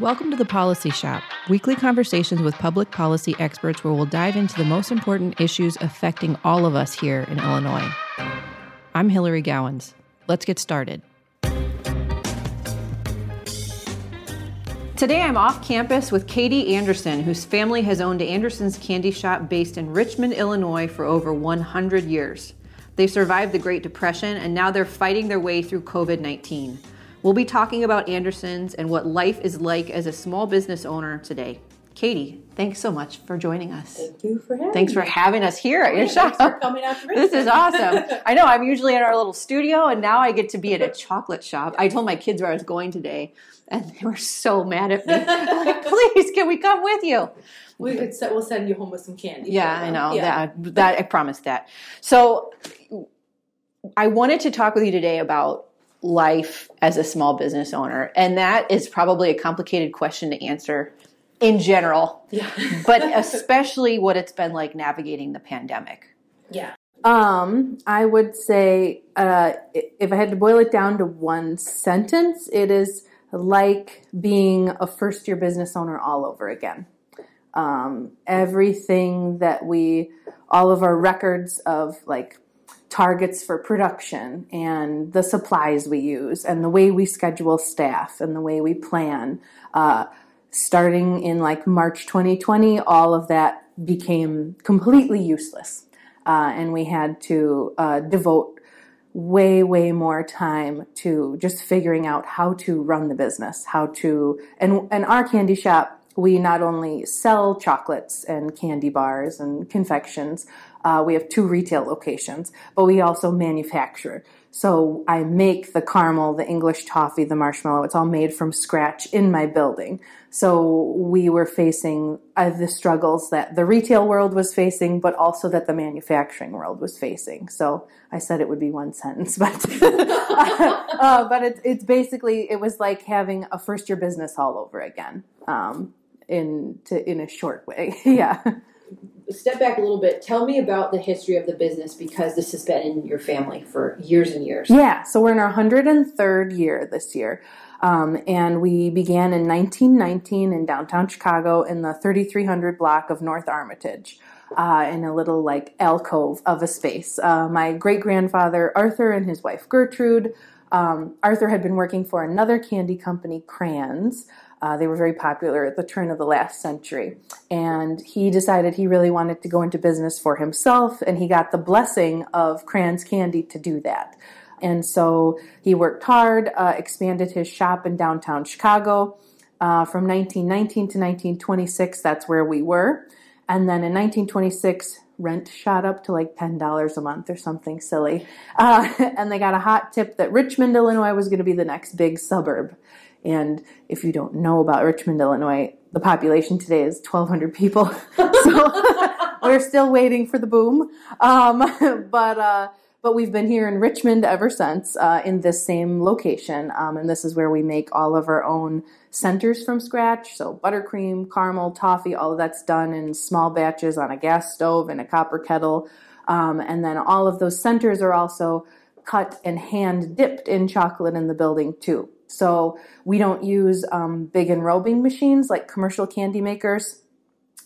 Welcome to the Policy Shop, weekly conversations with public policy experts where we'll dive into the most important issues affecting all of us here in Illinois. I'm Hilary Gowins. Let's get started. Today I'm off campus with Katie Anderson, whose family has owned Anderson's Candy Shop based in Richmond, Illinois for over 100 years. They survived the Great Depression and now they're fighting their way through COVID 19. We'll be talking about Andersons and what life is like as a small business owner today. Katie, thanks so much for joining us. Thank you for having Thanks me. for having us here at oh, your Hey, shop. Thanks for coming to This is awesome. I know I'm usually in our little studio, and now I get to be at a chocolate shop. I told my kids where I was going today, and they were so mad at me. like, please, can we come with you? we could set, we'll send you home with some candy. Yeah, I know Yeah. that. That I promised that. So, I wanted to talk with you today about life as a small business owner, and that is probably a complicated question to answer in general, Yeah. but especially what it's been like navigating the pandemic. yeah. Um, I would say uh, if I had to boil it down to one sentence, it is like being a first year business owner all over again. Um, everything that we, all of our records of like targets for production and the supplies we use and the way we schedule staff and the way we plan. Uh, starting in like March 2020, all of that became completely useless. Uh, and we had to uh, devote way, way more time to just figuring out how to run the business, how to, and, and our candy shop, we not only sell chocolates and candy bars and confections, uh, we have two retail locations, but we also manufacture. So I make the caramel, the English toffee, the marshmallow. It's all made from scratch in my building. So we were facing uh, the struggles that the retail world was facing, but also that the manufacturing world was facing. So I said it would be one sentence, but uh, but it's it's basically it was like having a first year business all over again. Um, in to, in a short way, yeah. Step back a little bit. Tell me about the history of the business because this has been in your family for years and years. Yeah, so we're in our 103rd year this year. Um, and we began in 1919 in downtown Chicago in the 3300 block of North Armitage. Uh, in a little like alcove of a space. Uh, my great grandfather Arthur and his wife Gertrude. Um, Arthur had been working for another candy company, Crayons. Uh, they were very popular at the turn of the last century. And he decided he really wanted to go into business for himself, and he got the blessing of Crayons Candy to do that. And so he worked hard, uh, expanded his shop in downtown Chicago. Uh, from 1919 to 1926, that's where we were. And then in 1926, rent shot up to like $10 a month or something silly. Uh, and they got a hot tip that Richmond, Illinois was going to be the next big suburb. And if you don't know about Richmond, Illinois, the population today is 1,200 people. so we're still waiting for the boom. Um, but, uh, but we've been here in Richmond ever since uh, in this same location. Um, and this is where we make all of our own centers from scratch. So buttercream, caramel, toffee, all of that's done in small batches on a gas stove and a copper kettle. Um, and then all of those centers are also cut and hand dipped in chocolate in the building too. So we don't use um, big enrobing machines like commercial candy makers.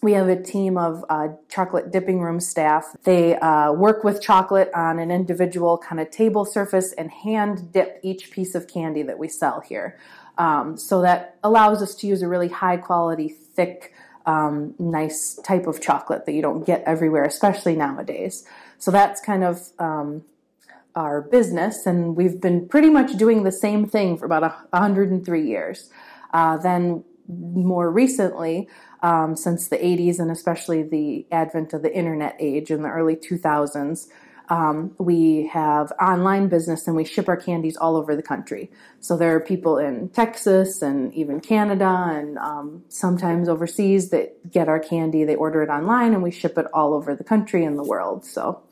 We have a team of uh, chocolate dipping room staff. They uh, work with chocolate on an individual kind of table surface and hand dip each piece of candy that we sell here. Um, so that allows us to use a really high quality, thick, um, nice type of chocolate that you don't get everywhere, especially nowadays. So that's kind of um, our business, and we've been pretty much doing the same thing for about 103 years. Uh, then, more recently, um, since the 80s and especially the advent of the internet age in the early 2000s, um, we have online business and we ship our candies all over the country. So there are people in Texas and even Canada and um, sometimes overseas that get our candy. They order it online and we ship it all over the country and the world. So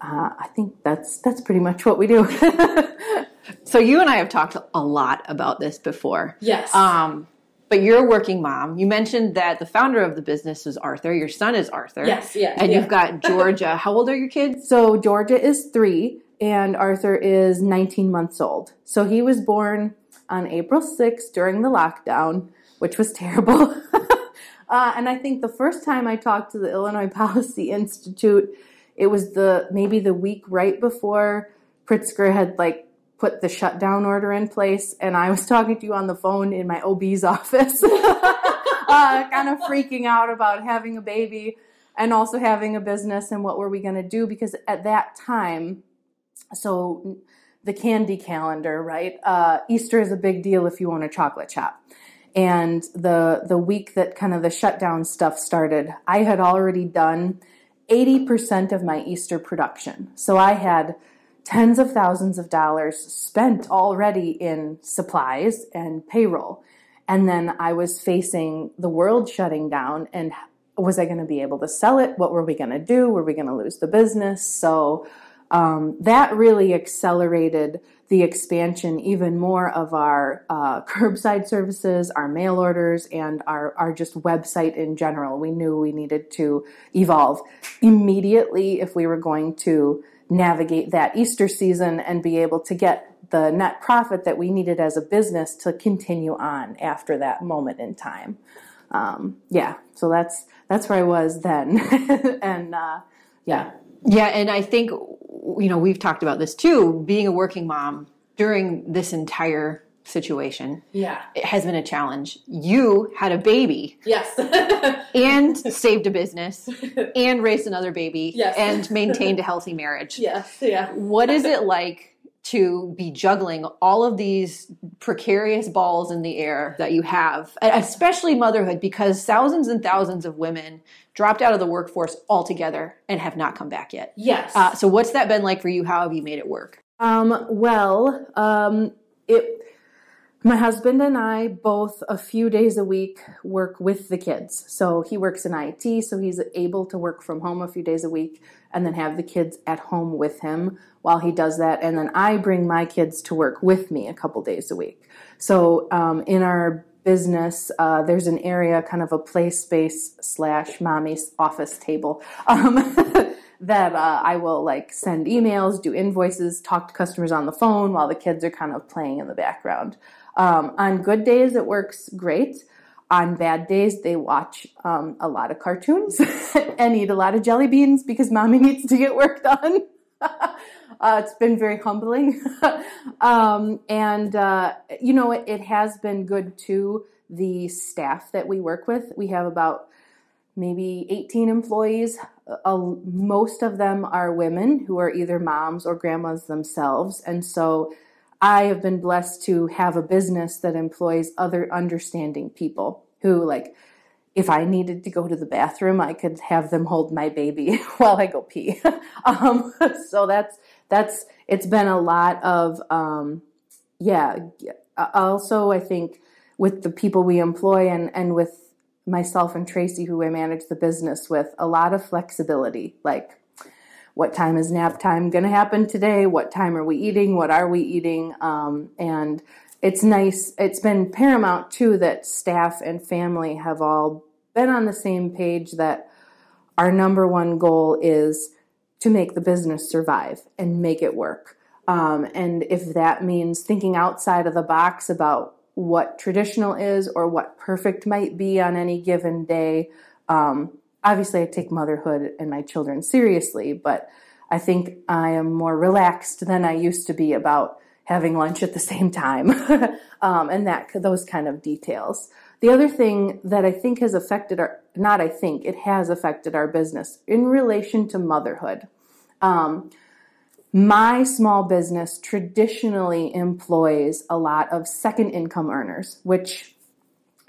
uh, I think that's that's pretty much what we do. So you and I have talked a lot about this before. Yes. Um, but you're a working mom. You mentioned that the founder of the business is Arthur. Your son is Arthur. yes. Yeah. And yeah. you've got Georgia. How old are your kids? so Georgia is three and Arthur is 19 months old. So he was born on April 6th during the lockdown. which was terrible. uh, and I think the first time I talked to the Illinois Policy Institute, it was the maybe the week right before Pritzker had like put the shutdown order in place, and I was talking to you on the phone in my OB's office, uh, kind of freaking out about having a baby and also having a business and what were we going to do because at that time, so the candy calendar, right? Uh, Easter is a big deal if you own a chocolate shop. And the the week that kind of the shutdown stuff started, I had already done 80% of my Easter production. So I had tens of thousands of dollars spent already in supplies and payroll. And then I was facing the world shutting down and was I going to be able to sell it? What were we going to do? Were we going to lose the business? So um, that really accelerated the expansion even more of our uh, curbside services, our mail orders, and our, our just website in general. We knew we needed to evolve immediately if we were going to navigate that Easter season and be able to get the net profit that we needed as a business to continue on after that moment in time. Um, yeah, so that's that's where I was then, and uh, yeah, yeah, and I think you know we've talked about this too. Being a working mom during this entire situation, Yeah. it has been a challenge. You had a baby Yes. and saved a business and raised another baby Yes. and maintained a healthy marriage. yes. Yeah. What is it like to be juggling all of these precarious balls in the air that you have, especially motherhood, because thousands and thousands of women dropped out of the workforce altogether and have not come back yet. Yes. Uh, so, what's that been like for you? How have you made it work? Um, well, um, it. My husband and I both a few days a week work with the kids. So he works in IT, so he's able to work from home a few days a week and then have the kids at home with him while he does that. And then I bring my kids to work with me a couple days a week. So um, in our business, uh, there's an area, kind of a play space slash mommy's office table. Um, that uh, I will like send emails, do invoices, talk to customers on the phone while the kids are kind of playing in the background. Um, on good days, it works great. On bad days, they watch um, a lot of cartoons and eat a lot of jelly beans because mommy needs to get work done. uh, it's been very humbling. um, and, uh, you know, it, it has been good to The staff that we work with, we have about maybe 18 employees. Uh, most of them are women who are either moms or grandmas themselves. And so I have been blessed to have a business that employs other understanding people who, like, if I needed to go to the bathroom, I could have them hold my baby while I go pee. um, so that's that's it's been a lot of um, yeah. Also, I think with the people we employ and and with myself and Tracy, who I manage the business with, a lot of flexibility. Like, what time is nap time going to happen today? What time are we eating? What are we eating? Um, and it's nice. It's been paramount too that staff and family have all been on the same page that our number one goal is to make the business survive and make it work. Um, and if that means thinking outside of the box about what traditional is or what perfect might be on any given day, um, obviously I take motherhood and my children seriously, but I think I am more relaxed than I used to be about having lunch at the same time um, and that those kind of details. The other thing that I think has affected our, not I think, it has affected our business in relation to motherhood. Um, my small business traditionally employs a lot of second income earners, which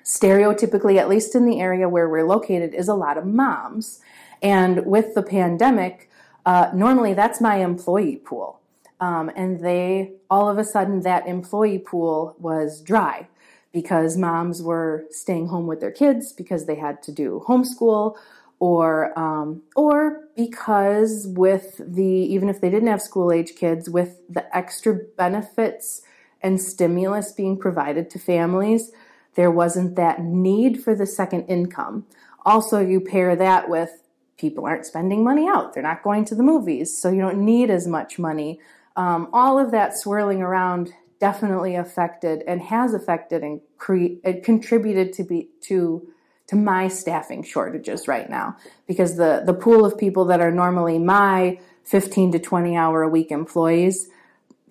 stereotypically, at least in the area where we're located, is a lot of moms. And with the pandemic, uh, normally that's my employee pool. Um, and they, all of a sudden, that employee pool was dry because moms were staying home with their kids because they had to do homeschool or um, or because with the even if they didn't have school age kids with the extra benefits and stimulus being provided to families there wasn't that need for the second income. Also you pair that with people aren't spending money out. They're not going to the movies so you don't need as much money. Um, all of that swirling around definitely affected and has affected and cre- contributed to be to to my staffing shortages right now because the the pool of people that are normally my 15 to 20 hour a week employees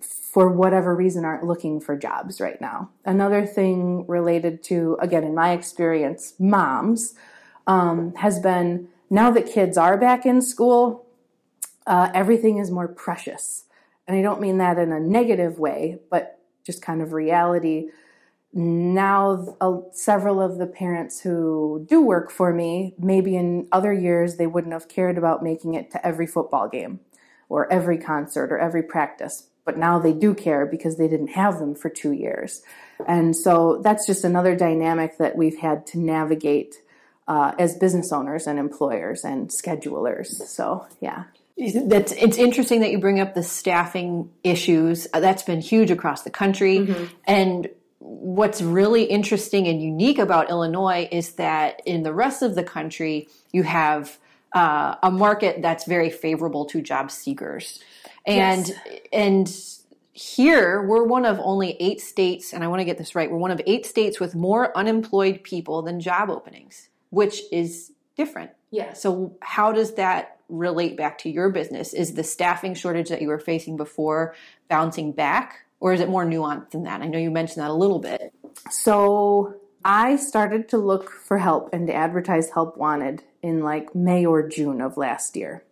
for whatever reason aren't looking for jobs right now. Another thing related to again in my experience moms um, has been now that kids are back in school uh, everything is more precious and I don't mean that in a negative way but just kind of reality. Now uh, several of the parents who do work for me maybe in other years they wouldn't have cared about making it to every football game or every concert or every practice. But now they do care because they didn't have them for two years. And so that's just another dynamic that we've had to navigate uh, as business owners and employers and schedulers. So yeah that's it's interesting that you bring up the staffing issues that's been huge across the country mm-hmm. and what's really interesting and unique about Illinois is that in the rest of the country, you have uh, a market that's very favorable to job seekers. And, yes. and here we're one of only eight states, and I want to get this right, we're one of eight states with more unemployed people than job openings, which is different. Yeah. So, how does that relate back to your business? Is the staffing shortage that you were facing before bouncing back? Or is it more nuanced than that? I know you mentioned that a little bit. So I started to look for help and to advertise help wanted in like May or June of last year.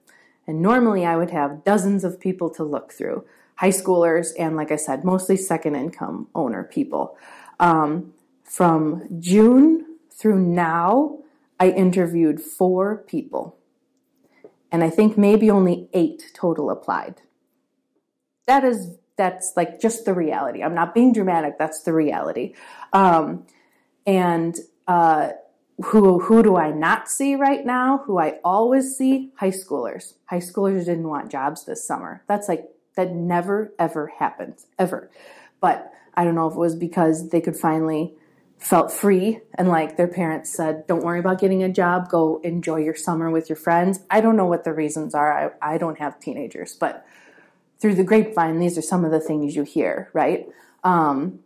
And normally I would have dozens of people to look through high schoolers and, like I said, mostly second income owner people. Um, from June through now, I interviewed four people. And I think maybe only eight total applied. That is that's like just the reality. I'm not being dramatic. That's the reality. Um, and uh, who who do I not see right now? Who I always see? High schoolers. High schoolers didn't want jobs this summer. That's like that never ever happens ever. But I don't know if it was because they could finally felt free and like their parents said, "Don't worry about getting a job. Go enjoy your summer with your friends." I don't know what the reasons are. I I don't have teenagers, but through the grapevine, these are some of the things you hear, right? Um,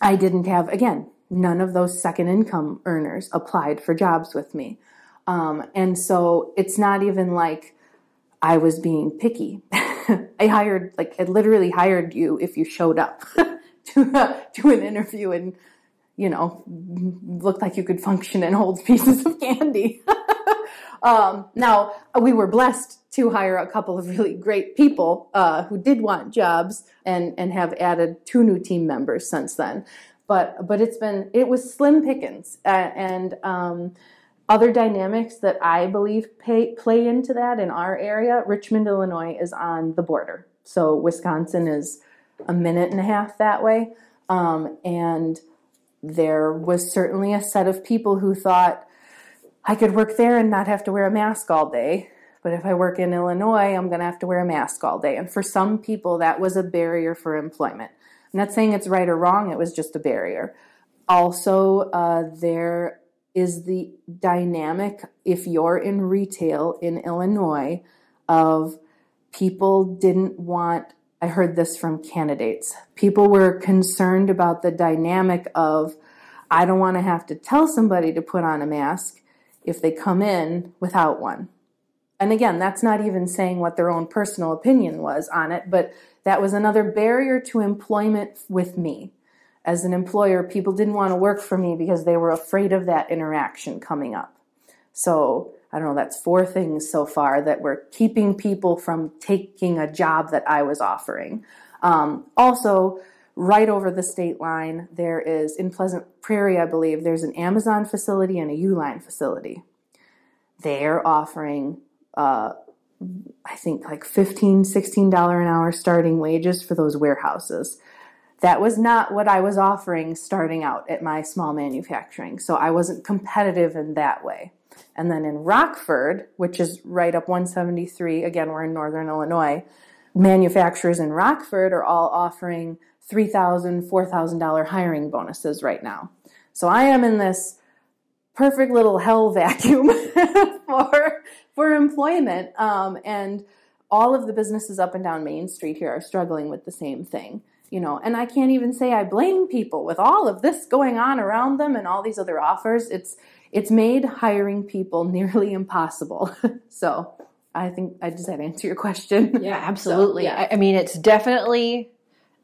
I didn't have, again, none of those second income earners applied for jobs with me. Um, and so it's not even like I was being picky. I hired, like, I literally hired you if you showed up to, to an interview and, you know, looked like you could function and hold pieces of candy. um, now, we were blessed to hire a couple of really great people uh, who did want jobs and and have added two new team members since then. But but it's been it was slim pickings uh, and. Um, other dynamics that I believe pay, play into that in our area, Richmond, Illinois is on the border. So Wisconsin is a minute and a half that way. Um, and there was certainly a set of people who thought I could work there and not have to wear a mask all day. But if I work in Illinois, I'm going to have to wear a mask all day. And for some people, that was a barrier for employment. I'm not saying it's right or wrong, it was just a barrier. Also, uh, there is the dynamic, if you're in retail in Illinois, of people didn't want, I heard this from candidates, people were concerned about the dynamic of, I don't want to have to tell somebody to put on a mask if they come in without one and again, that's not even saying what their own personal opinion was on it, but that was another barrier to employment with me. As an employer, people didn't want to work for me because they were afraid of that interaction coming up. So, I don't know, that's four things so far that were keeping people from taking a job that I was offering. Um, also, right over the state line, there is in Pleasant Prairie, I believe, there's an Amazon facility and a Uline facility. They're offering uh, I think like $15, $16 an hour starting wages for those warehouses. That was not what I was offering starting out at my small manufacturing. So I wasn't competitive in that way. And then in Rockford, which is right up 173, again, we're in northern Illinois, manufacturers in Rockford are all offering $3,000, $4,000 hiring bonuses right now. So I am in this perfect little hell vacuum for for employment. Um, and all of the businesses up and down Main Street here are struggling with the same thing. You know, and I can't even say I blame people with all of this going on around them and all these other offers. It's it's made hiring people nearly impossible. so I think I just had to answer your question. Yeah, absolutely. So, yeah. I, I mean, it's definitely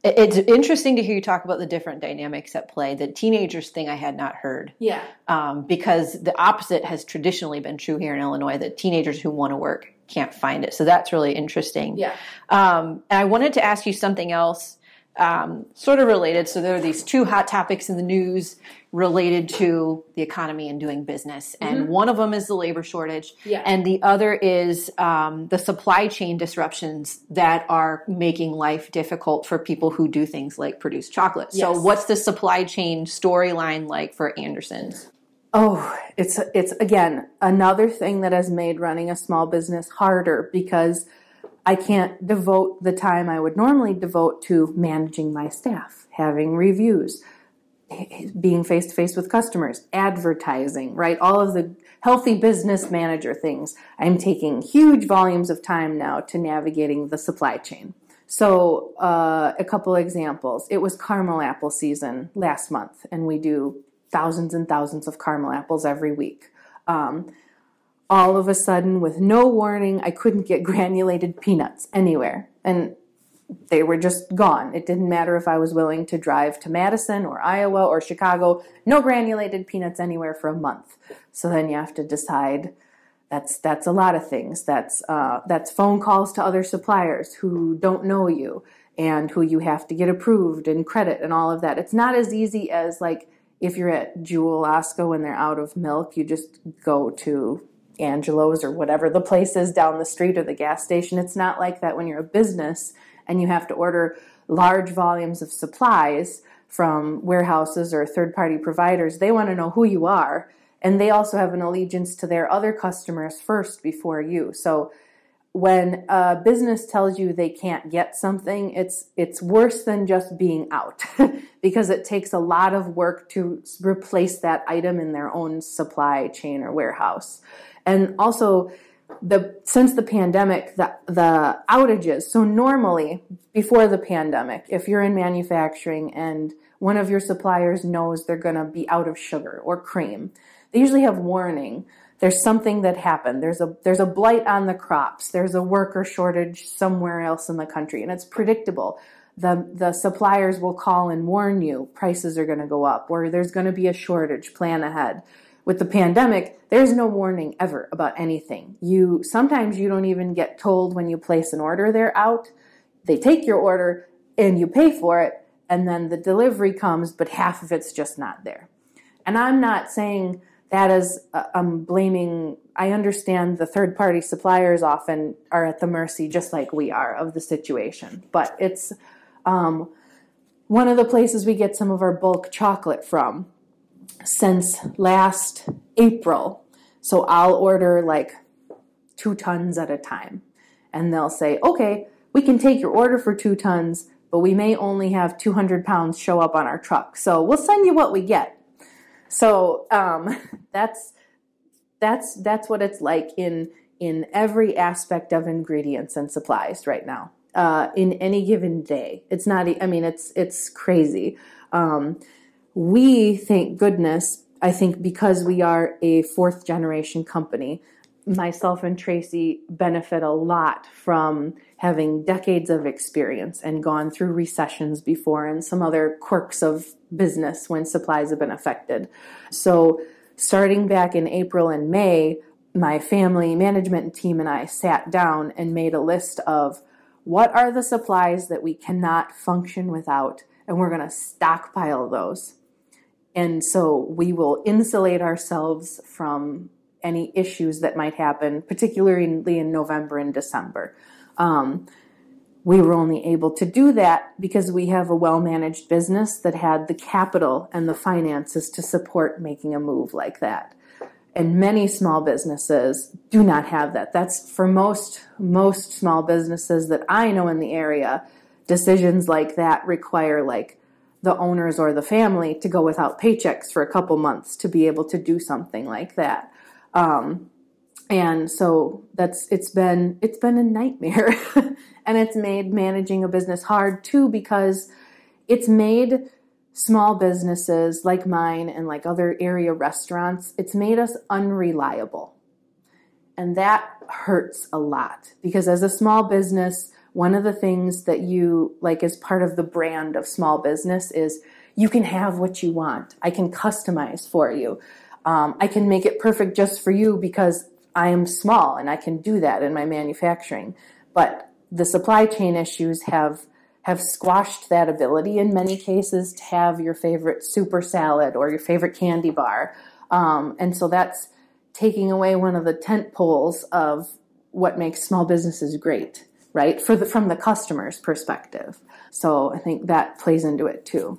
it's interesting to hear you talk about the different dynamics at play. The teenagers thing I had not heard. Yeah. Um, because the opposite has traditionally been true here in Illinois that teenagers who want to work can't find it. So that's really interesting. Yeah. Um, and I wanted to ask you something else um, sort of related. So there are these two hot topics in the news related to the economy and doing business, and mm-hmm. one of them is the labor shortage, yeah. and the other is um, the supply chain disruptions that are making life difficult for people who do things like produce chocolate. Yes. So, what's the supply chain storyline like for Andersons? Oh, it's it's again another thing that has made running a small business harder because I can't devote the time I would normally devote to managing my staff, having reviews, being face to face with customers, advertising, right? All of the healthy business manager things. I'm taking huge volumes of time now to navigating the supply chain. So, uh, a couple examples. It was caramel apple season last month, and we do thousands and thousands of caramel apples every week. Um, all of a sudden, with no warning, I couldn't get granulated peanuts anywhere. And they were just gone. It didn't matter if I was willing to drive to Madison or Iowa or Chicago, no granulated peanuts anywhere for a month. So then you have to decide that's that's a lot of things. That's uh, that's phone calls to other suppliers who don't know you and who you have to get approved and credit and all of that. It's not as easy as like if you're at Jewel Osco and they're out of milk, you just go to Angelo's or whatever the place is down the street or the gas station. It's not like that when you're a business and you have to order large volumes of supplies from warehouses or third party providers. They want to know who you are. And they also have an allegiance to their other customers first before you. So when a business tells you they can't get something, it's it's worse than just being out because it takes a lot of work to replace that item in their own supply chain or warehouse. And also the since the pandemic the the outages so normally before the pandemic if you're in manufacturing and one of your suppliers knows they're going to be out of sugar or cream they usually have warning. There's something that happened. There's a there's a blight on the crops. There's a worker shortage somewhere else in the country and it's predictable. The the suppliers will call and warn you prices are going to go up or there's going to be a shortage plan ahead with the pandemic, there's no warning ever about anything. You sometimes you don't even get told when you place an order they're out. They take your order and you pay for it and then the delivery comes but half of it's just not there. And I'm not saying that is uh, I'm blaming I understand the third party suppliers often are at the mercy just like we are of the situation, but it's um, one of the places we get some of our bulk chocolate from since last April. So I'll order like two tons at a time. And they'll say, okay, we can take your order for two tons, but we may only have 200 pounds show up on our truck. So we'll send you what we get. So um, that's that's that's what it's like in in every aspect of ingredients and supplies right now. Uh, in any given day, it's not. I mean, it's it's crazy. Um, we, thank goodness, I think because we are a fourth generation company, myself and Tracy benefit a lot from having decades of experience and gone through recessions before and some other quirks of business when supplies have been affected. So, starting back in April and May, my family management team and I sat down and made a list of what are the supplies that we cannot function without, and we're going to stockpile those. And so we will insulate ourselves from any issues that might happen, particularly in November and December. Um, we were only able to do that because we have a well managed business that had the capital and the finances to support making a move like that. And many small businesses do not have that. That's for most most small businesses that I know in the area. Decisions like that require like the owners or the family to go without paychecks for a couple months to be able to do something like that. Um, and so that's it's been it's been a nightmare and it's made managing a business hard too because it's made small businesses like mine and like other area restaurants, it's made us unreliable. And that hurts a lot because as a small business, one of the things that you like as part of the brand of small business is you can have what you want. I can customize for you. Um, I can make it perfect just for you because I am small and I can do that in my manufacturing. But the supply chain issues have have squashed that ability in many cases to have your favorite super salad or your favorite candy bar. Um, and so that's taking away one of the tent poles of what makes small businesses great, right? For the, from the customer's perspective. So I think that plays into it too.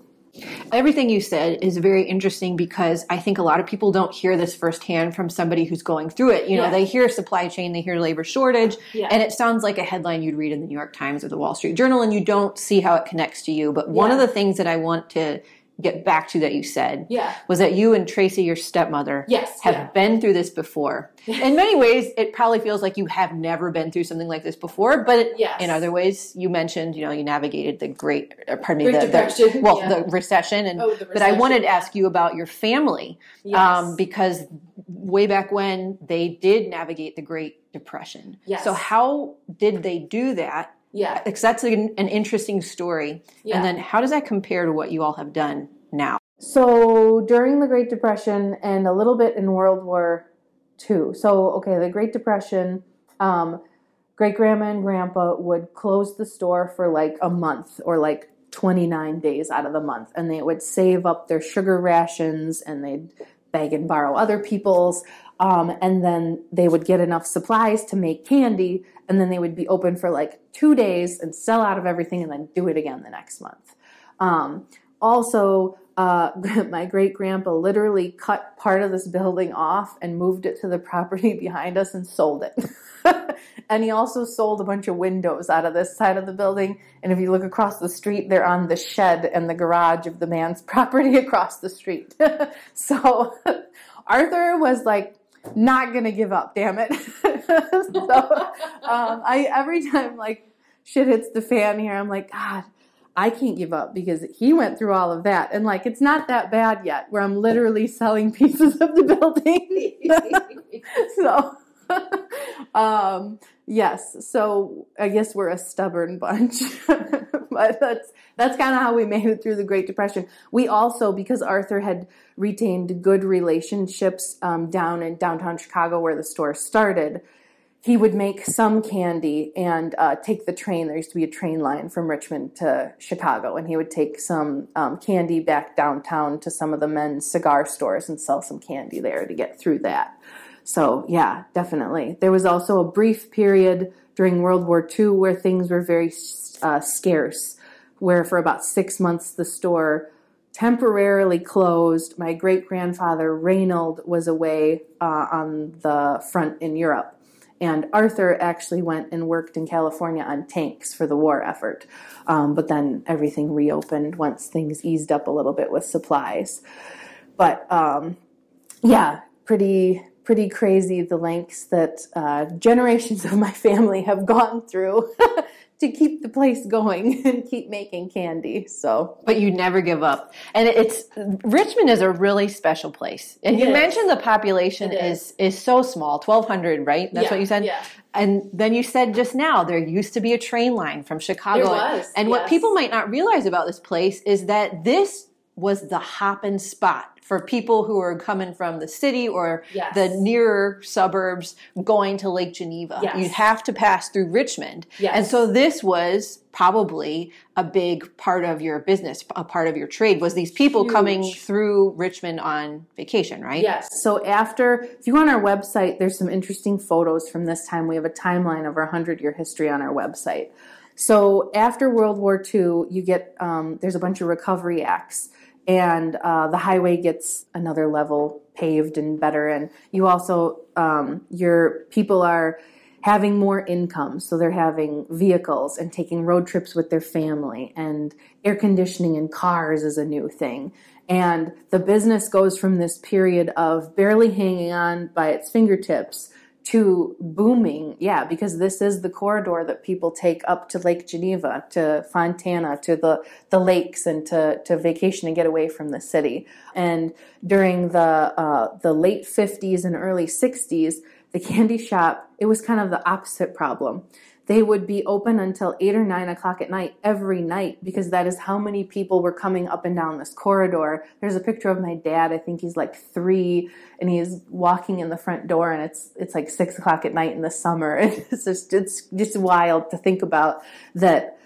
Everything you said is very interesting because I think a lot of people don't hear this firsthand from somebody who's going through it. You know, Yeah. they hear supply chain, they hear labor shortage, Yeah. and it sounds like a headline you'd read in the New York Times or the Wall Street Journal, and you don't see how it connects to you. But one Yeah. of the things that I want to get back to that you said Yeah. was that you and Tracy, your stepmother, Yes, have yeah. been through this before. In many ways, it probably feels like you have never been through something like this before. But Yes. in other ways, you mentioned, you know, you navigated the great, uh, pardon me, Great the, Depression, the well, yeah. the recession, and Oh, the recession, but I wanted to ask you about your family Yes. um, because way back when they did navigate the Great Depression. Yes. So how did they do that? Yeah. Because that's an, an interesting story. Yeah. And then how does that compare to what you all have done now? So during the Great Depression and a little bit in World War II. So, okay, the Great Depression, um, great grandma and grandpa would close the store for like a month or like 29 days out of the month. And they would save up their sugar rations and they'd beg and borrow other people's. Um, and then they would get enough supplies to make candy. And then they would be open for like two days and sell out of everything and then do it again the next month. Um, also, uh, my great grandpa literally cut part of this building off and moved it to the property behind us and sold it. and he also sold a bunch of windows out of this side of the building. And if you look across the street, they're on the shed and the garage of the man's property across the street. so Arthur was like, not gonna give up, damn it. so um, I every time like shit hits the fan here, I'm like, God, I can't give up because he went through all of that. And like, it's not that bad yet where I'm literally selling pieces of the building. so, um, yes. So I guess we're a stubborn bunch, but that's, that's kind of how we made it through the Great Depression. We also, because Arthur had retained good relationships um, down in downtown Chicago where the store started, he would make some candy and uh, take the train. There used to be a train line from Richmond to Chicago, and he would take some um, candy back downtown to some of the men's cigar stores and sell some candy there to get through that. So, yeah, definitely. There was also a brief period during World War II where things were very uh, scarce, where for about six months the store temporarily closed. My great grandfather, Reynold, was away uh, on the front in Europe. And Arthur actually went and worked in California on tanks for the war effort. Um, but then everything reopened once things eased up a little bit with supplies. But um, yeah, pretty pretty crazy the lengths that uh, generations of my family have gone through to keep the place going and keep making candy. So But you never give up. And it's Richmond is a really special place. And you It is. mentioned the population is. is so small, 1200, right? That's Yeah, what you said? yeah. And then you said just now there used to be a train line from Chicago. There was, and what people might not realize about this place is that this was the hopping spot for people who are coming from the city or Yes. the nearer suburbs going to Lake Geneva. Yes. You'd have to pass through Richmond. Yes. And so this was probably a big part of your business, a part of your trade was these people coming through Richmond on vacation, right? Yes. So after, if you go on our website, there's some interesting photos from this time. We have a timeline of our 100 year history on our website. So after World War II, you get, um, there's a bunch of recovery acts and uh, the highway gets another level paved and better. And you also, um, your people are having more income. So they're having vehicles and taking road trips with their family, and air conditioning in cars is a new thing. And the business goes from this period of barely hanging on by its fingertips to booming. Yeah, because this is the corridor that people take up to Lake Geneva, to Fontana, to the, the lakes, and to, to vacation and get away from the city. And during the uh, the late 50s and early 60s, the candy shop, it was kind of the opposite problem they would be open until eight or nine o'clock at night every night because that is how many people were coming up and down this corridor. There's a picture of my dad. I think he's like three and he's walking in the front door and it's it's like six o'clock at night in the summer. It's just it's just wild to think about that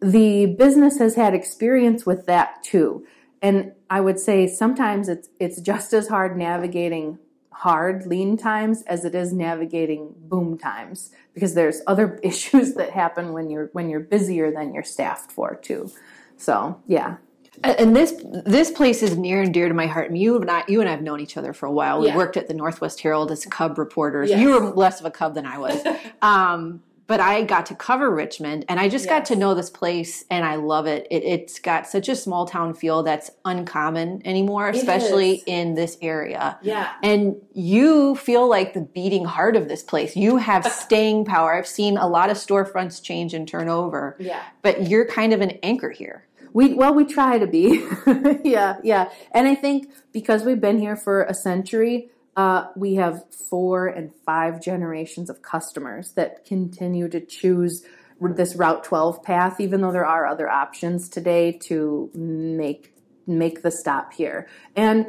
the business has had experience with that too. And I would say sometimes it's it's just as hard navigating hard lean times as it is navigating boom times because there's other issues that happen when you're when you're busier than you're staffed for too. So yeah. And this this place is near and dear to my heart. And You and I, you and I have known each other for a while. We Yeah. worked at the Northwest Herald as Cub reporters. Yes. You were less of a Cub than I was, um, but I got to cover Richmond, and I just got to know this place, and I love it. it. It's got such a small town feel that's uncommon anymore, It especially is. in this area. Yeah. And you feel like the beating heart of this place. You have staying power. I've seen a lot of storefronts change and turn over, Yeah. but you're kind of an anchor here. We well, we try to be. yeah, yeah. And I think because we've been here for a century, uh, we have four and five generations of customers that continue to choose this Route 12 path, even though there are other options today to make make the stop here. And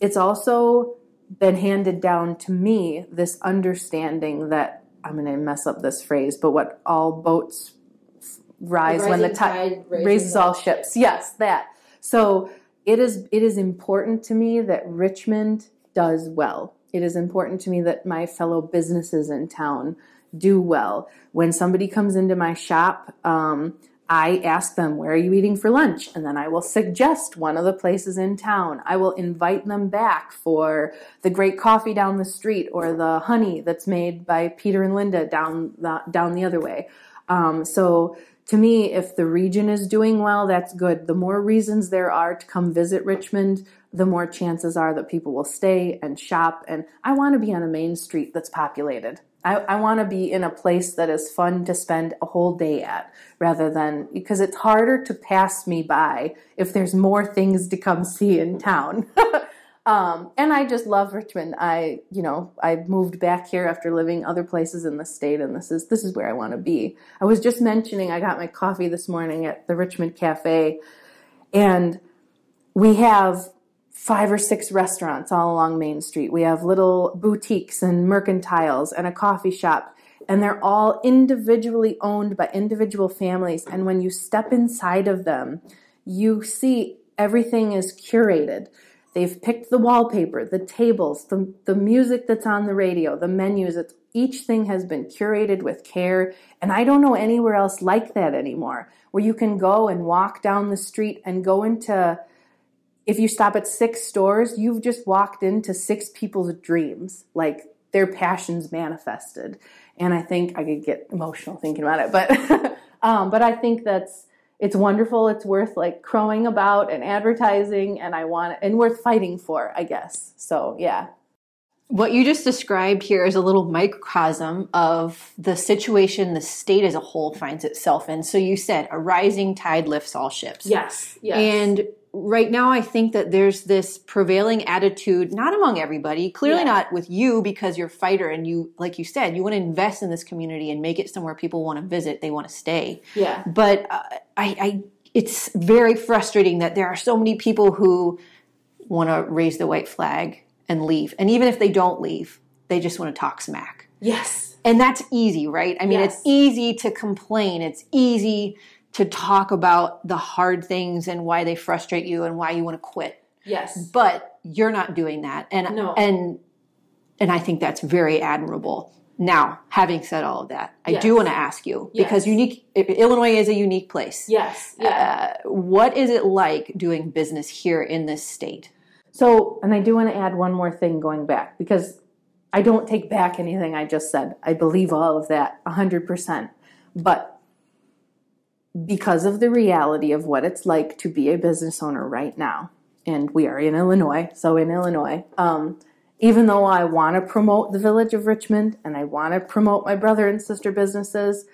it's also been handed down to me this understanding that I'm going to mess up this phrase, but what all boats rise when the tide tide raises all ships. Yes, that. So it is it is important to me that Richmond does well. It is important to me that my fellow businesses in town do well. When somebody comes into my shop, um, I ask them, Where are you eating for lunch? And then I will suggest one of the places in town. I will invite them back for the great coffee down the street or the honey that's made by Peter and Linda down the, down the other way. Um, so to me, if the region is doing well, that's good. The more reasons there are to come visit Richmond, the more chances are that people will stay and shop. And I want to be on a main street that's populated. I, I want to be in a place that is fun to spend a whole day at rather than because it's harder to pass me by if there's more things to come see in town. Um, and I just love Richmond. I, you know, I moved back here after living other places in the state, and this is this is where I want to be. I was just mentioning I got my coffee this morning at the Richmond Cafe, and we have five or six restaurants all along Main Street. We have little boutiques and mercantiles and a coffee shop, and they're all individually owned by individual families. And when you step inside of them, you see everything is curated. They've picked the wallpaper, the tables, the, the music that's on the radio, the menus. It's, each thing has been curated with care. And I don't know anywhere else like that anymore, where you can go and walk down the street and go into, if you stop at six stores, you've just walked into six people's dreams, like their passions manifested. And I think I could get emotional thinking about it, but, um, but I think that's, it's wonderful. It's worth like crowing about and advertising, and I want and worth fighting for, I guess. So yeah, What you just described here is a little microcosm of the situation the state as a whole finds itself in. So you said a rising tide lifts all ships. Yes. Yes. And right now, I think that there's this prevailing attitude, not among everybody, clearly Yeah. not with you because you're a fighter and you, like you said, you want to invest in this community and make it somewhere people want to visit, they want to stay. yeah. But uh, I, I, it's very frustrating that there are so many people who want to raise the white flag and leave. And even if they don't leave, they just want to talk smack. Yes. And that's easy, right? I mean, Yes. it's easy to complain. It's easy to talk about the hard things and why they frustrate you and why you want to quit. Yes. But you're not doing that. And No. and and I think that's very admirable. Now, having said all of that, I do want to ask you because unique Illinois is a unique place. Yes. Yeah. Uh, what is it like doing business here in this state? So, and I do want to add one more thing going back because I don't take back anything I just said. I believe all of that 100%. But because of the reality of what it's like to be a business owner right now, and we are in Illinois, so in Illinois, um, even though I want to promote the village of Richmond and I want to promote my brother and sister businesses,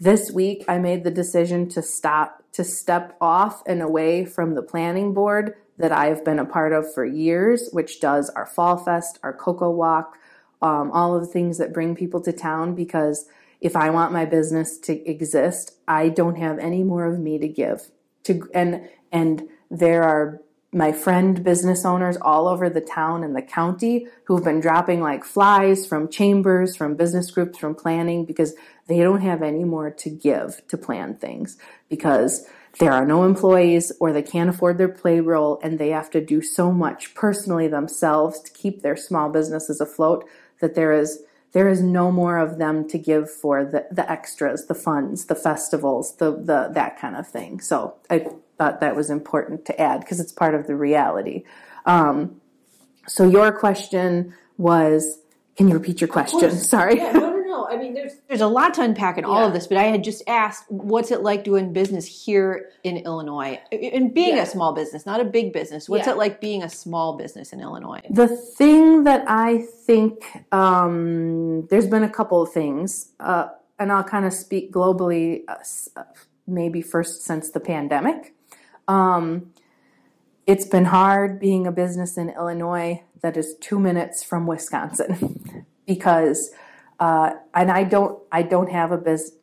this week I made the decision to stop, to step off and away from the planning board that I've been a part of for years, which does our Fall Fest, our Cocoa Walk, um, all of the things that bring people to town because if I want my business to exist, I don't have any more of me to give. To and and there are my friend business owners all over the town and the county who've been dropping like flies from chambers, from business groups, from planning because they don't have any more to give to plan things because there are no employees or they can't afford their payroll and they have to do so much personally themselves to keep their small businesses afloat that there is there is no more of them to give for the, the extras, the funds, the festivals, the, the that kind of thing. So I thought that was important to add because it's part of the reality. Um, so your question was, can you repeat your question? Sorry. Yeah, no. I mean, there's There's a lot to unpack in all of this, but I had just asked, what's it like doing business here in Illinois? And being Yeah. a small business, not a big business. What's Yeah. it like being a small business in Illinois? The thing that I think um, there's been a couple of things, uh, and I'll kind of speak globally, uh, uh, maybe first since the pandemic. Um, it's been hard being a business in Illinois that is two minutes from Wisconsin because, uh, and I don't, I don't have a business.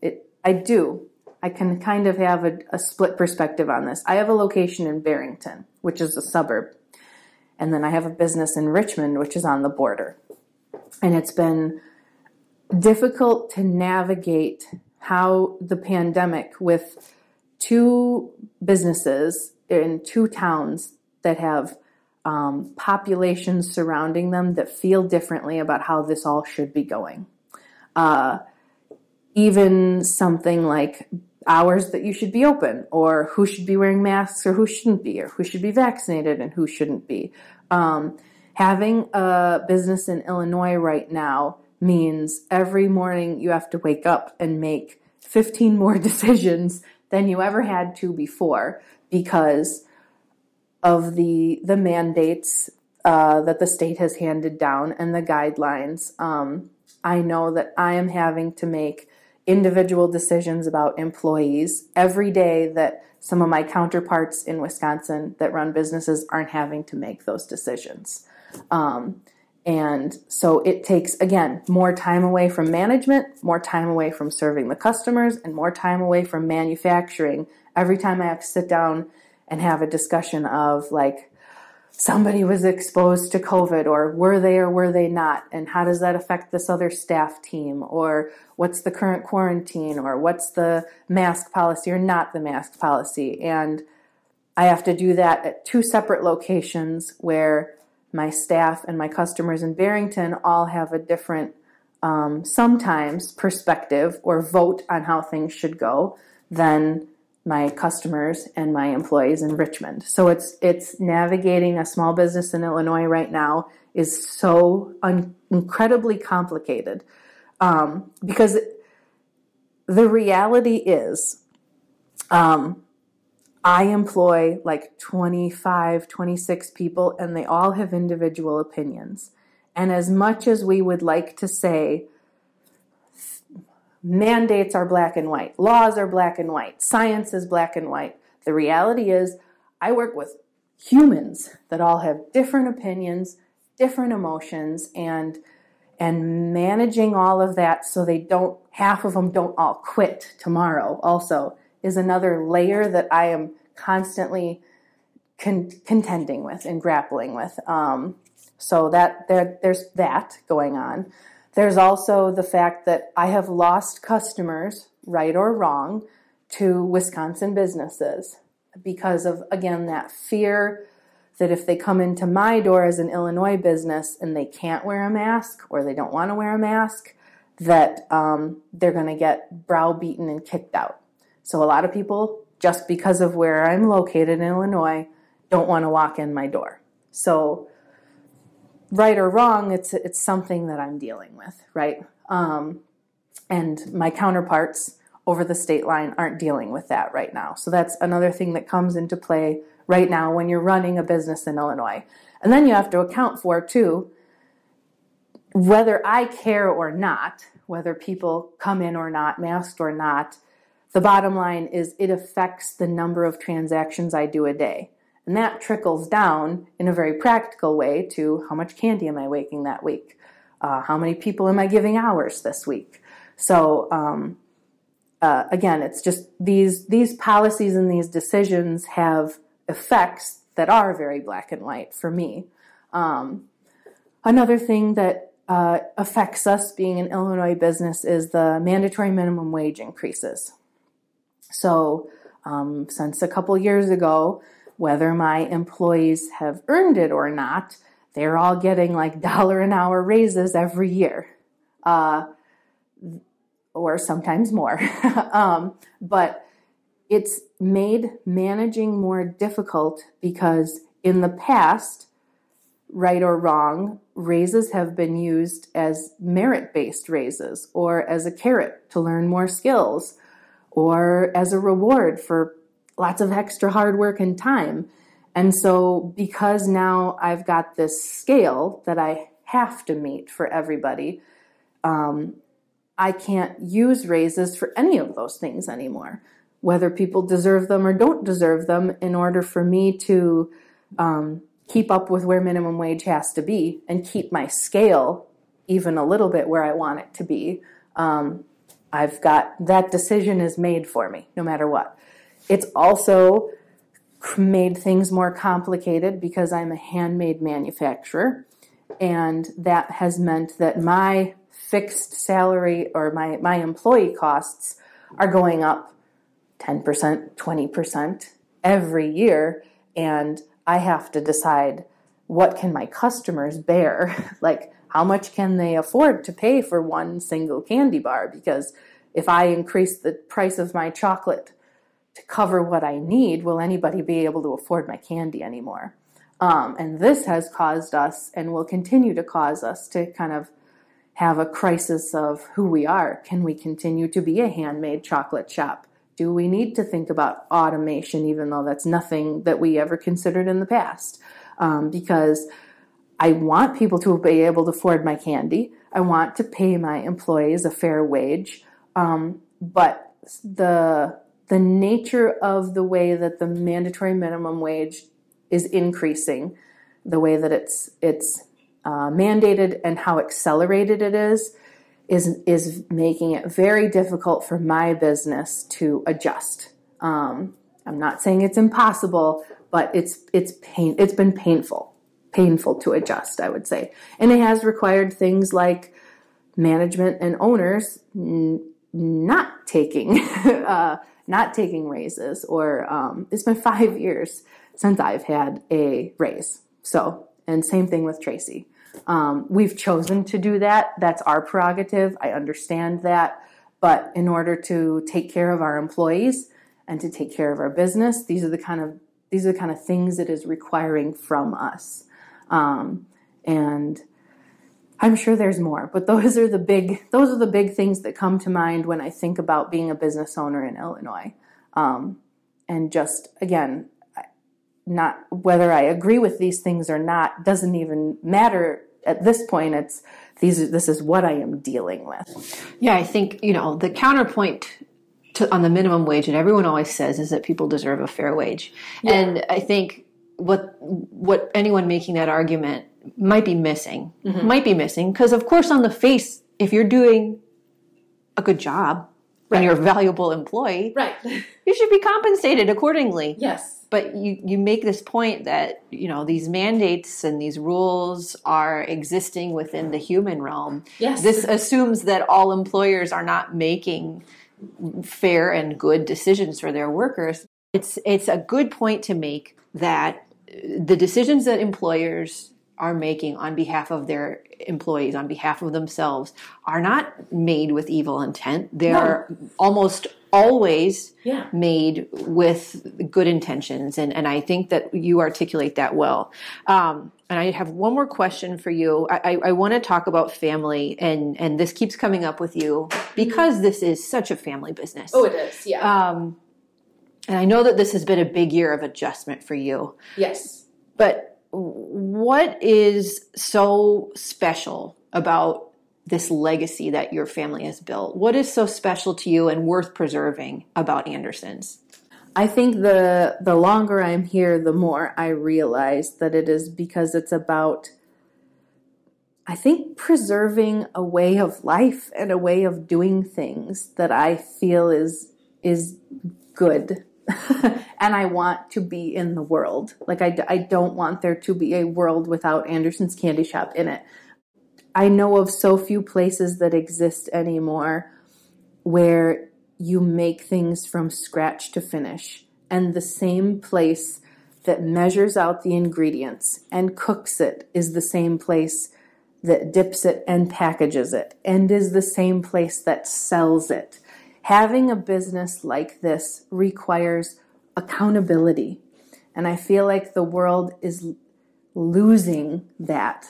I do. I can kind of have a, a split perspective on this. I have a location in Barrington, which is a suburb. And then I have a business in Richmond, which is on the border. And it's been difficult to navigate how the pandemic with two businesses in two towns that have um, populations surrounding them that feel differently about how this all should be going. Uh, even something like hours that you should be open, or who should be wearing masks or who shouldn't be, or who should be vaccinated and who shouldn't be. Um, having a business in Illinois right now means every morning you have to wake up and make 15 more decisions than you ever had to before because of the the mandates uh, that the state has handed down and the guidelines. Um, I know that I am having to make individual decisions about employees every day that some of my counterparts in Wisconsin that run businesses aren't having to make those decisions. Um, and so it takes, again, more time away from management, more time away from serving the customers, and more time away from manufacturing every time I have to sit down and have a discussion of like, somebody was exposed to COVID, or were they or were they not? And how does that affect this other staff team? Or what's the current quarantine? Or what's the mask policy or not the mask policy? And I have to do that at two separate locations where my staff and my customers in Barrington all have a different, um, sometimes perspective or vote on how things should go than my customers and my employees in Richmond. So it's it's navigating a small business in Illinois right now is so un- incredibly complicated um, because the reality is um, I employ like 25, 26 people, and they all have individual opinions. And as much as we would like to say, mandates are black and white, laws are black and white, science is black and white, the reality is I work with humans that all have different opinions, different emotions, and and managing all of that so they don't half of them don't all quit tomorrow also is another layer that I am constantly con- contending with and grappling with. Um, so that there, there's that going on. There's also the fact that I have lost customers, right or wrong, to Wisconsin businesses because of again that fear that if they come into my door as an Illinois business and they can't wear a mask or they don't want to wear a mask, that um, they're going to get browbeaten and kicked out. So a lot of people, just because of where I'm located in Illinois, don't want to walk in my door. So, right or wrong, it's it's something that I'm dealing with, right? Um, and my counterparts over the state line aren't dealing with that right now. So that's another thing that comes into play right now when you're running a business in Illinois. And then you have to account for too whether I care or not, whether people come in or not, masked or not, the bottom line is it affects the number of transactions I do a day. And that trickles down in a very practical way to how much candy am I waking that week? Uh, how many people am I giving hours this week? So, um, uh, again, it's just these these policies and these decisions have effects that are very black and white for me. Um, another thing that uh, affects us being an Illinois business is the mandatory minimum wage increases. So, um, since a couple years ago, whether my employees have earned it or not, they're all getting like dollar an hour raises every year. Uh, or sometimes more. um, but it's made managing more difficult because in the past, right or wrong, raises have been used as merit based raises or as a carrot to learn more skills or as a reward for lots of extra hard work and time. And so, because now I've got this scale that I have to meet for everybody, um, I can't use raises for any of those things anymore, whether people deserve them or don't deserve them, in order for me to um, keep up with where minimum wage has to be and keep my scale even a little bit where I want it to be. Um, I've got that decision is made for me no matter what. It's also made things more complicated because I'm a handmade manufacturer, and that has meant that my fixed salary or my, my employee costs are going up 10%, 20% every year. And I have to decide what can my customers bear? like, how much can they afford to pay for one single candy bar? Because if I increase the price of my chocolate to cover what I need, will anybody be able to afford my candy anymore? Um, and this has caused us and will continue to cause us to kind of have a crisis of who we are. Can we continue to be a handmade chocolate shop? Do we need to think about automation, even though that's nothing that we ever considered in the past? Um, because I want people to be able to afford my candy. I want to pay my employees a fair wage. Um, but the the nature of the way that the mandatory minimum wage is increasing, the way that it's it's uh, mandated and how accelerated it is is is making it very difficult for my business to adjust. Um, I'm not saying it's impossible, but it's it's pain. It's been painful, painful to adjust. I would say, and it has required things like management and owners n- not taking uh, not taking raises. Or um, it's been five years since I've had a raise. So, and same thing with Tracy. Um, we've chosen to do that. That's our prerogative. I understand that. But in order to take care of our employees and to take care of our business, these are the kind of these are the kind of things it is requiring from us. Um, and I'm sure there's more, but those are the big those are the big things that come to mind when I think about being a business owner in Illinois. Um, and just again, not whether I agree with these things or not doesn't even matter at this point. It's these. This is what I am dealing with. Yeah, I think you know the counterpoint to, on the minimum wage that everyone always says is that people deserve a fair wage, yeah. and I think what what anyone making that argument might be missing mm-hmm. might be missing because of course on the face if you're doing a good job right. and you're a valuable employee right you should be compensated accordingly yes but you, you make this point that you know these mandates and these rules are existing within the human realm. Yes. This assumes that all employers are not making fair and good decisions for their workers. It's it's a good point to make that the decisions that employers are making on behalf of their employees, on behalf of themselves, are not made with evil intent. They're no. almost always yeah. made with good intentions. And, and I think that you articulate that well. Um, and I have one more question for you. I, I, I want to talk about family, and, and this keeps coming up with you because this is such a family business. Oh, it is, yeah. Um, and I know that this has been a big year of adjustment for you. Yes. But what is so special about this legacy that your family has built? What is so special to you and worth preserving about Andersons? I think the the longer I'm here, the more I realize that it is because it's about I think preserving a way of life and a way of doing things that I feel is is good and I want to be in the world. Like I, I don't want there to be a world without Anderson's Candy Shop in it. I know of so few places that exist anymore where you make things from scratch to finish. And the same place that measures out the ingredients and cooks it is the same place that dips it and packages it, and is the same place that sells it. Having a business like this requires accountability. And I feel like the world is losing that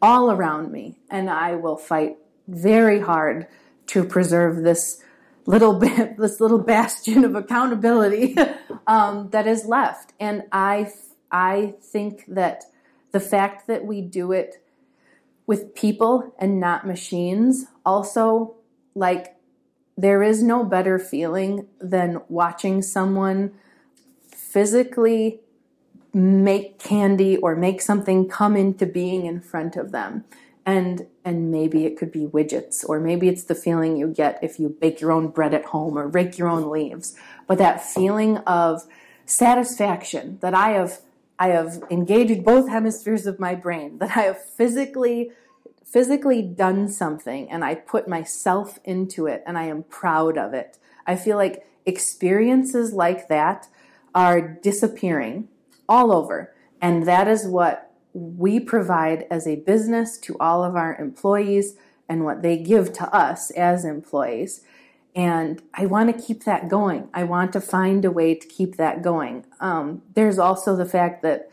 all around me. And I will fight very hard to preserve this little bit, this little bastion of accountability um, that is left. And I, I think that the fact that we do it with people and not machines also like there is no better feeling than watching someone physically make candy or make something come into being in front of them. And and maybe it could be widgets or maybe it's the feeling you get if you bake your own bread at home or rake your own leaves. But that feeling of satisfaction that i have i have engaged both hemispheres of my brain that i have physically physically done something and i put myself into it and i am proud of it i feel like experiences like that are disappearing all over and that is what we provide as a business to all of our employees and what they give to us as employees. And I want to keep that going. I want to find a way to keep that going. Um, there's also the fact that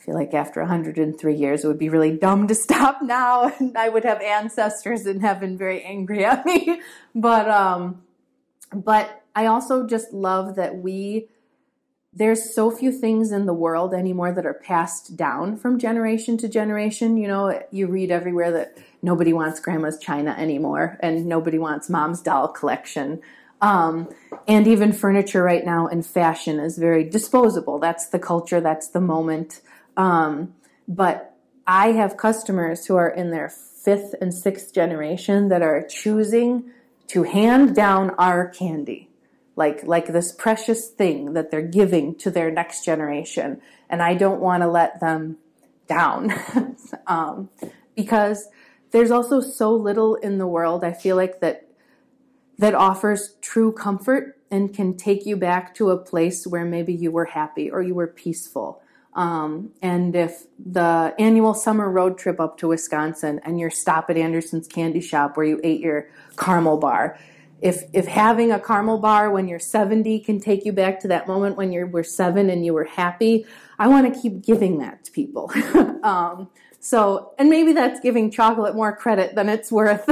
I feel like after 103 years, it would be really dumb to stop now, and I would have ancestors in heaven very angry at me. But um, but I also just love that we there's so few things in the world anymore that are passed down from generation to generation. You know, you read everywhere that nobody wants grandma's china anymore and nobody wants mom's doll collection. Um, and even furniture right now and fashion is very disposable. That's the culture, that's the moment. Um, but I have customers who are in their fifth and sixth generation that are choosing to hand down our candy. Like like this precious thing that they're giving to their next generation. And i don't want to let them down. Um, because there's also so little in the world i feel like that that offers true comfort and can take you back to a place where maybe you were happy or you were peaceful um, and if the annual summer road trip up to wisconsin and your stop at anderson's candy shop where you ate your caramel bar if if having a caramel bar when you're 70 can take you back to that moment when you were seven and you were happy, I want to keep giving that to people. um, so, and maybe that's giving chocolate more credit than it's worth.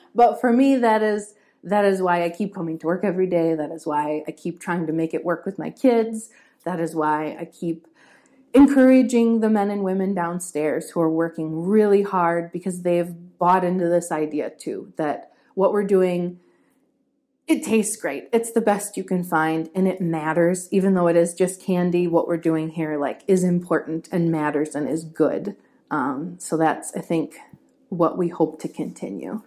but for me, that is that is why I keep coming to work every day. That is why I keep trying to make it work with my kids. That is why I keep encouraging the men and women downstairs who are working really hard because they've bought into this idea too that what we're doing it tastes great. It's the best you can find and it matters even though it is just candy. What we're doing here like is important and matters and is good. Um, so that's I think what we hope to continue.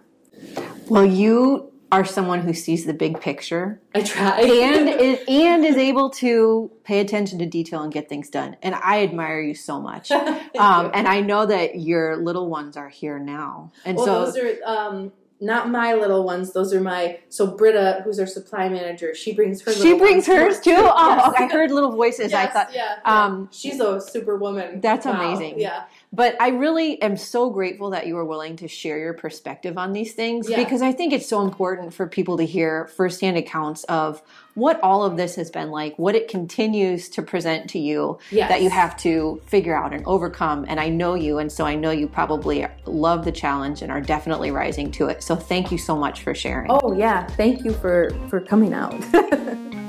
Well, you are someone who sees the big picture. I try. and is, and is able to pay attention to detail and get things done. And I admire you so much. um, and I know that your little ones are here now. And well, so those are um, not my little ones. Those are my. So Britta, who's our supply manager, she brings her. she brings hers too. Yes. Oh, I heard little voices. I thought yeah, yeah. um, she's a superwoman. That's Wow, amazing. Yeah, But I really am so grateful that you were willing to share your perspective on these things Yeah. because I think it's so important for people to hear firsthand accounts of what all of this has been like, what it continues to present to you Yes. that you have to figure out and overcome. And I know you, and so I know you probably love the challenge and are definitely rising to it. So thank you so much for sharing. Oh yeah, thank you for for coming out.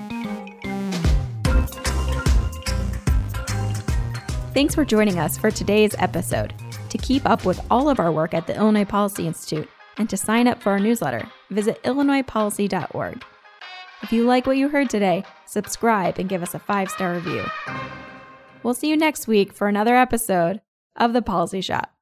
Thanks for joining us for today's episode. To keep up with all of our work at the Illinois Policy Institute and to sign up for our newsletter, visit illinoispolicy.org. If you like what you heard today, subscribe and give us a five star review. We'll see you next week for another episode of The Policy Shop.